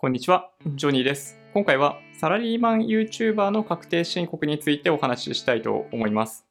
こんにちは、ジョニーです。今回はサラリーマン YouTuber の確定申告についてお話ししたいと思います。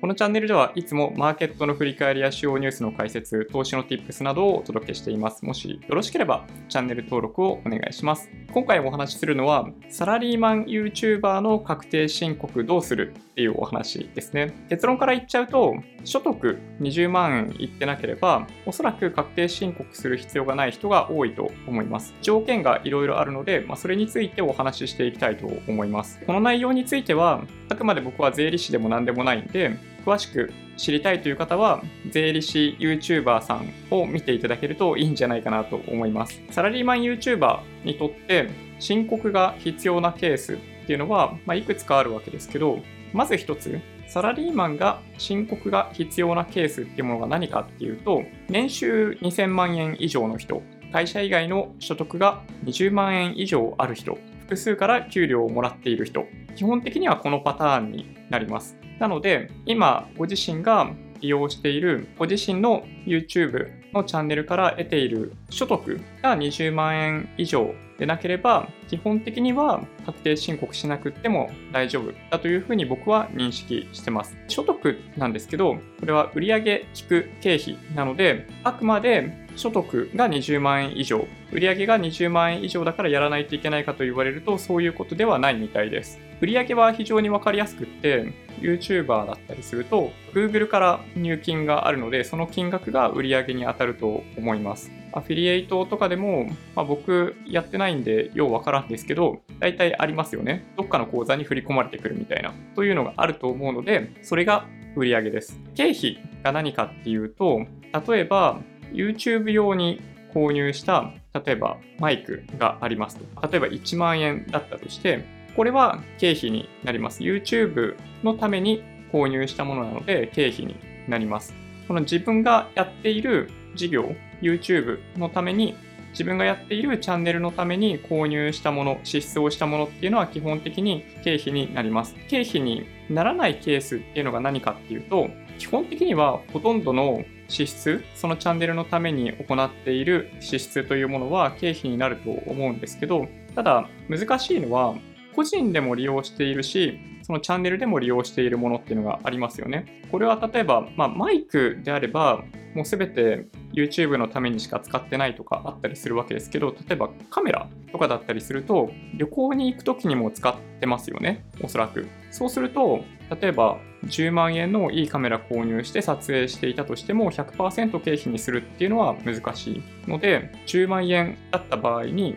このチャンネルではいつもマーケットの振り返りや主要ニュースの解説、投資の Tips などをお届けしています。もしよろしければチャンネル登録をお願いします。今回お話しするのはサラリーマン YouTuber の確定申告どうするっていうお話ですね。結論から言っちゃうと、所得20万円いってなければ、おそらく確定申告する必要がない人が多いと思います。条件がいろいろあるので、まあ、それについてお話ししていきたいと思います。この内容については、あくまで僕は税理士でも何でもないんで、詳しく知りたいという方は、税理士 YouTuber さんを見ていただけるといいんじゃないかなと思います。サラリーマン YouTuber にとって、申告が必要なケースっていうのは、まあ、いくつかあるわけですけど、まず一つ、サラリーマンが申告が必要なケースっていうものが何かっていうと、年収2000万円以上の人、会社以外の所得が20万円以上ある人、複数から給料をもらっている人、基本的にはこのパターンになります。なので、今、ご自身が利用しているご自身の YouTube のチャンネルから得ている所得が20万円以上でなければ、基本的には確定申告しなくても大丈夫だというふうに僕は認識してます。所得なんですけど、これは売上引く経費なので、あくまで所得が20万円以上、売上が20万円以上だからやらないといけないかと言われると、そういうことではないみたいです。売上は非常にわかりやすくって、YouTuber だったりすると、Google から入金があるので、その金額が売上に当たると思います。アフィリエイトとかでも、まあ、僕やってないんでようわからんですけど、大体ありますよね。どっかの口座に振り込まれてくるみたいな、というのがあると思うので、それが売上です。経費が何かっていうと、例えば YouTube 用に購入した、例えばマイクがありますと。例えば1万円だったとして、これは経費になります。YouTube のために購入したものなので経費になります。この自分がやっている事業、YouTube のために自分がやっているチャンネルのために購入したもの、支出をしたものっていうのは基本的に経費になります。経費にならないケースっていうのが何かっていうと、基本的にはほとんどの支出、そのチャンネルのために行っている支出というものは経費になると思うんですけど、ただ難しいのは個人でも利用しているし、そのチャンネルでも利用しているものっていうのがありますよね。これは例えば、まあ、マイクであれば、もうすべて YouTube のためにしか使ってないとかあったりするわけですけど、例えばカメラとかだったりすると、旅行に行くときにも使ってますよね、おそらく。そうすると、例えば10万円のいいカメラ購入して撮影していたとしても100%経費にするっていうのは難しいので、10万円だった場合に、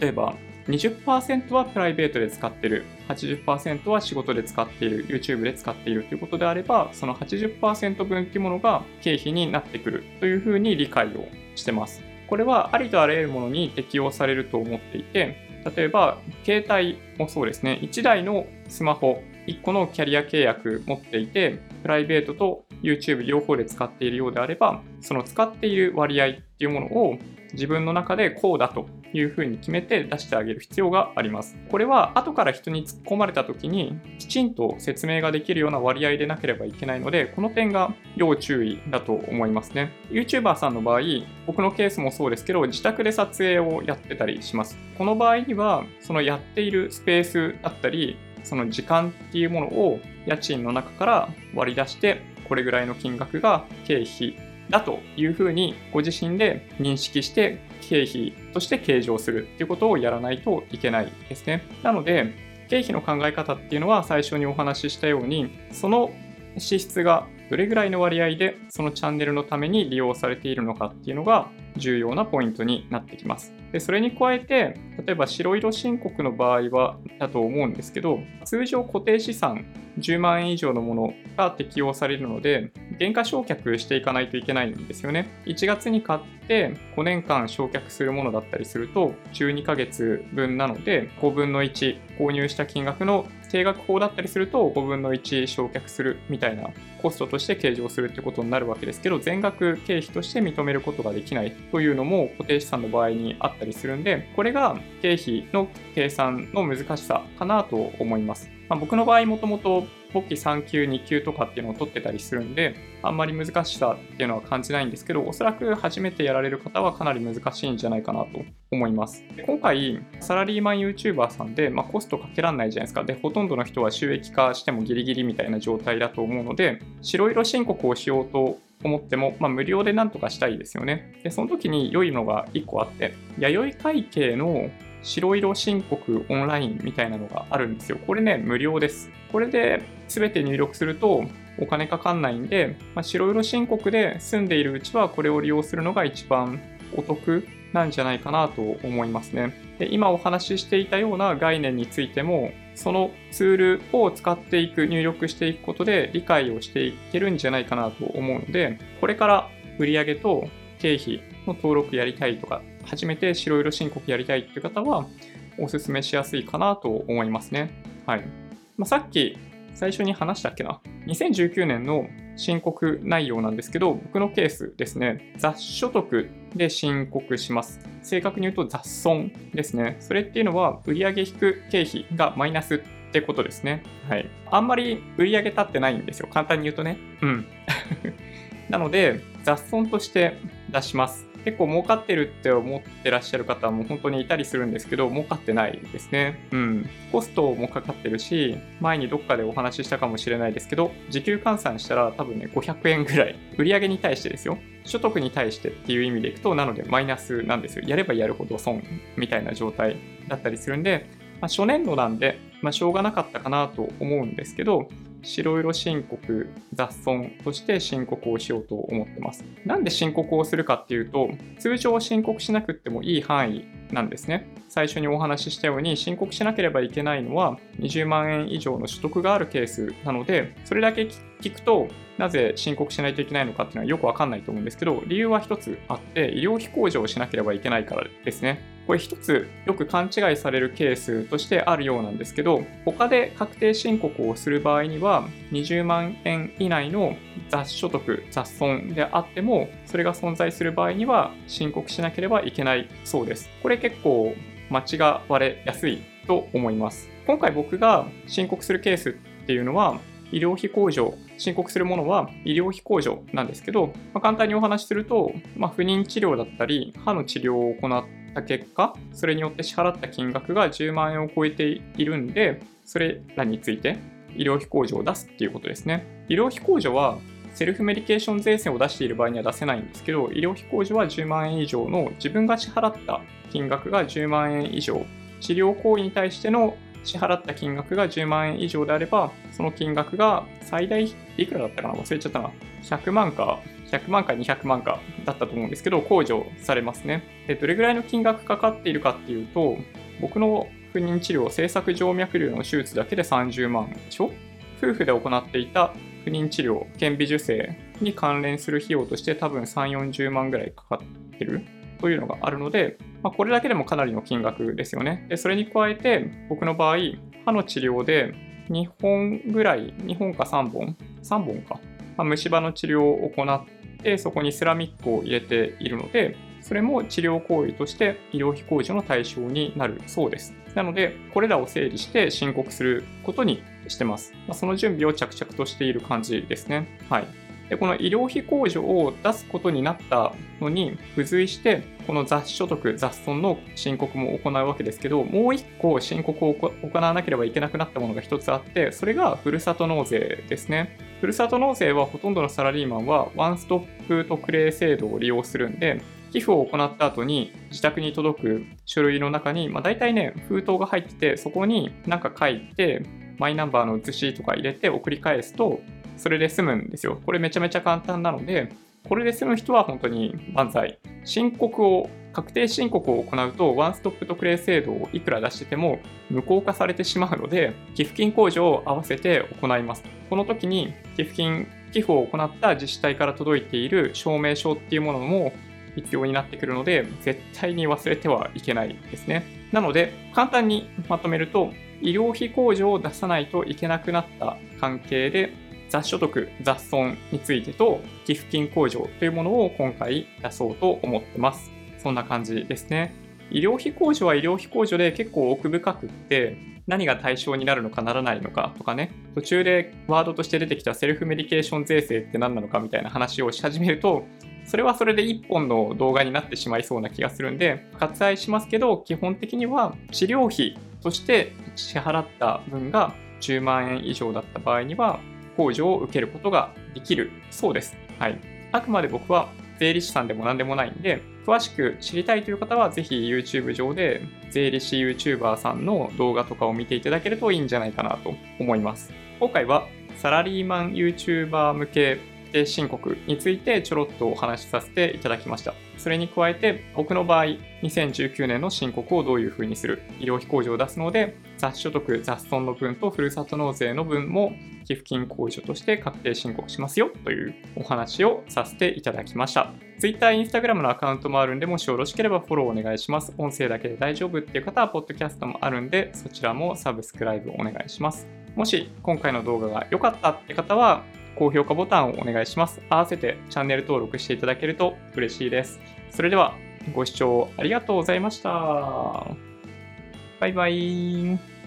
例えば20%はプライベートで使ってる、80%は仕事で使っている、YouTube で使っているということであれば、その80%分っていうものが経費になってくるというふうに理解をしてます。これはありとあらゆるものに適用されると思っていて、例えば携帯もそうですね、1台のスマホ、1個のキャリア契約持っていて、プライベートと YouTube 両方で使っているようであれば、その使っている割合っていうものを自分の中でこうだというふうに決めて出してあげる必要があります。これは後から人に突っ込まれた時にきちんと説明ができるような割合でなければいけないので、この点が要注意だと思いますね。YouTuber さんの場合、僕のケースもそうですけど、自宅で撮影をやってたりします。この場合には、そのやっているスペースだったり、その時間っていうものを家賃の中から割り出して、これぐらいの金額が経費だというふうにご自身で認識して経費として計上するっていうことをやらないといけないですね。なので経費の考え方っていうのは最初にお話ししたようにその支出がどれぐらいの割合でそのチャンネルのために利用されているのかっていうのが重要なポイントになってきます。でそれに加えて例えば白色申告の場合はだと思うんですけど通常固定資産10万円以上のものが適用されるので減価償却していかないといけないんですよね。1月に買って5年間償却するものだったりすると12ヶ月分なので5分の1購入した金額の定額法だったりすると5分の1償却するみたいなコストとして計上するってことになるわけですけど全額経費として認めることができないというのも固定資産の場合にあったりするんでこれが経費の計算の難しさかなと思います、まあ、僕の場合もともと簿記3級、2級とかっていうのを取ってたりするんで、あんまり難しさっていうのは感じないんですけど、おそらく初めてやられる方はかなり難しいんじゃないかなと思います。で今回、サラリーマン YouTuber さんで、まあ、コストかけらんないじゃないですか。で、ほとんどの人は収益化してもギリギリみたいな状態だと思うので、白色申告をしようと思っても、まあ、無料でなんとかしたいですよね。で、その時に良いのが1個あって、弥生会計の白色申告オンラインみたいなのがあるんですよ。これね、無料です。これで全て入力するとお金かかんないんで、まあ、白色申告で住んでいるうちはこれを利用するのが一番お得なんじゃないかなと思いますね。で今お話ししていたような概念についても、そのツールを使っていく、入力していくことで理解をしていけるんじゃないかなと思うので、これから売上と経費の登録やりたいとか、初めて白色申告やりたいっていう方は、お勧めしやすいかなと思いますね。はい。まあ、さっき最初に話したっけな。2019年の申告内容なんですけど、僕のケースですね、雑所得で申告します。正確に言うと雑損ですね。それっていうのは、売上引く経費がマイナスってことですね。はい。あんまり売上立ってないんですよ。簡単に言うとね。うん。なので、雑損として出します。結構儲かってるって思ってらっしゃる方も本当にいたりするんですけど、儲かってないですね。うん。コストもかかってるし、前にどっかでお話ししたかもしれないですけど、時給換算したら多分ね、500円ぐらい。売上に対してですよ。所得に対してっていう意味でいくと、なのでマイナスなんですよ。やればやるほど損みたいな状態だったりするんで、まあ、初年度なんで、まあ、しょうがなかったかなと思うんですけど、白色申告、雑損として申告をしようと思ってます。なんで申告をするかっていうと、通常申告しなくてもいい範囲なんですね。最初にお話ししたように申告しなければいけないのは20万円以上の所得があるケースなので、それだけ聞くと、なぜ申告しないといけないのかっていうのはよくわかんないと思うんですけど、理由は一つあって、医療費控除をしなければいけないからですね。これ一つよく勘違いされるケースとしてあるようなんですけど、他で確定申告をする場合には、20万円以内の雑所得、雑損であっても、それが存在する場合には申告しなければいけないそうです。これ結構間違われやすいと思います。今回僕が申告するケースっていうのは、医療費控除、申告するものは医療費控除なんですけど、まあ、簡単にお話しすると、まあ、不妊治療だったり、歯の治療を行った結果、それによって支払った金額が10万円を超えているんで、それらについて医療費控除を出すっていうことですね。医療費控除はセルフメディケーション税制を出している場合には出せないんですけど、医療費控除は10万円以上の自分が支払った金額が10万円以上、治療行為に対しての支払った金額が10万円以上であれば、その金額が最大いくらだったかな？忘れちゃったな。100万か、100万か200万かだったと思うんですけど、控除されますね。で、どれぐらいの金額かかっているかっていうと、僕の不妊治療、政策静脈瘤の手術だけで30万でしょ？夫婦で行っていた不妊治療、顕微授精に関連する費用として多分3、40万ぐらいかかってるというのがあるので、まあ、これだけでもかなりの金額ですよね。でそれに加えて、僕の場合、歯の治療で2本ぐらい、2本か3本 ?3 本か。まあ、虫歯の治療を行って、そこにセラミックを入れているので、それも治療行為として医療費控除の対象になるそうです。なので、これらを整理して申告することにしてます。まあ、その準備を着々としている感じですね。はい。で、この医療費控除を出すことになったのに付随して、この雑所得、雑損の申告も行うわけですけど、もう一個申告を行わなければいけなくなったものが一つあって、それがふるさと納税ですね。ふるさと納税はほとんどのサラリーマンはワンストップ特例制度を利用するんで、寄付を行った後に自宅に届く書類の中に、まあ、大体ね、封筒が入ってて、そこに何か書いて、マイナンバーの写しとか入れて送り返すと、それで済むんですよ。これめちゃめちゃ簡単なので、これで済む人は本当に万歳。申告を、確定申告を行うと、ワンストップ特例制度をいくら出してても無効化されてしまうので、寄付金控除を合わせて行います。この時に寄付金、寄付を行った自治体から届いている証明書っていうものも必要になってくるので、絶対に忘れてはいけないですね。なので、簡単にまとめると、医療費控除を出さないといけなくなった関係で、雑所得、雑損についてと寄付金控除というものを今回出そうと思ってます。そんな感じですね。医療費控除は医療費控除で結構奥深くって何が対象になるのかならないのかとかね途中でワードとして出てきたセルフメディケーション税制って何なのかみたいな話をし始めるとそれはそれで1本の動画になってしまいそうな気がするんで割愛しますけど基本的には治療費として支払った分が10万円以上だった場合には控除を受けることができるそうです。はい。あくまで僕は税理士さんでも何でもないんで、詳しく知りたいという方は、ぜひ YouTube 上で税理士 YouTuber さんの動画とかを見ていただけるといいんじゃないかなと思います。今回はサラリーマン YouTuber 向け定申告についてちょろっとお話しさせていただきました。それに加えて、僕の場合、2019年の申告をどういうふうにする、医療費控除を出すので、雑所得、雑損の分とふるさと納税の分も寄付金控除として確定申告しますよというお話をさせていただきました。Twitter、Instagram のアカウントもあるんで、もしよろしければフォローお願いします。音声だけで大丈夫っていう方は、ポッドキャストもあるんで、そちらもサブスクライブお願いします。もし今回の動画が良かったって方は、高評価ボタンをお願いします。合わせてチャンネル登録していただけると嬉しいです。それではご視聴ありがとうございました。バイバイ。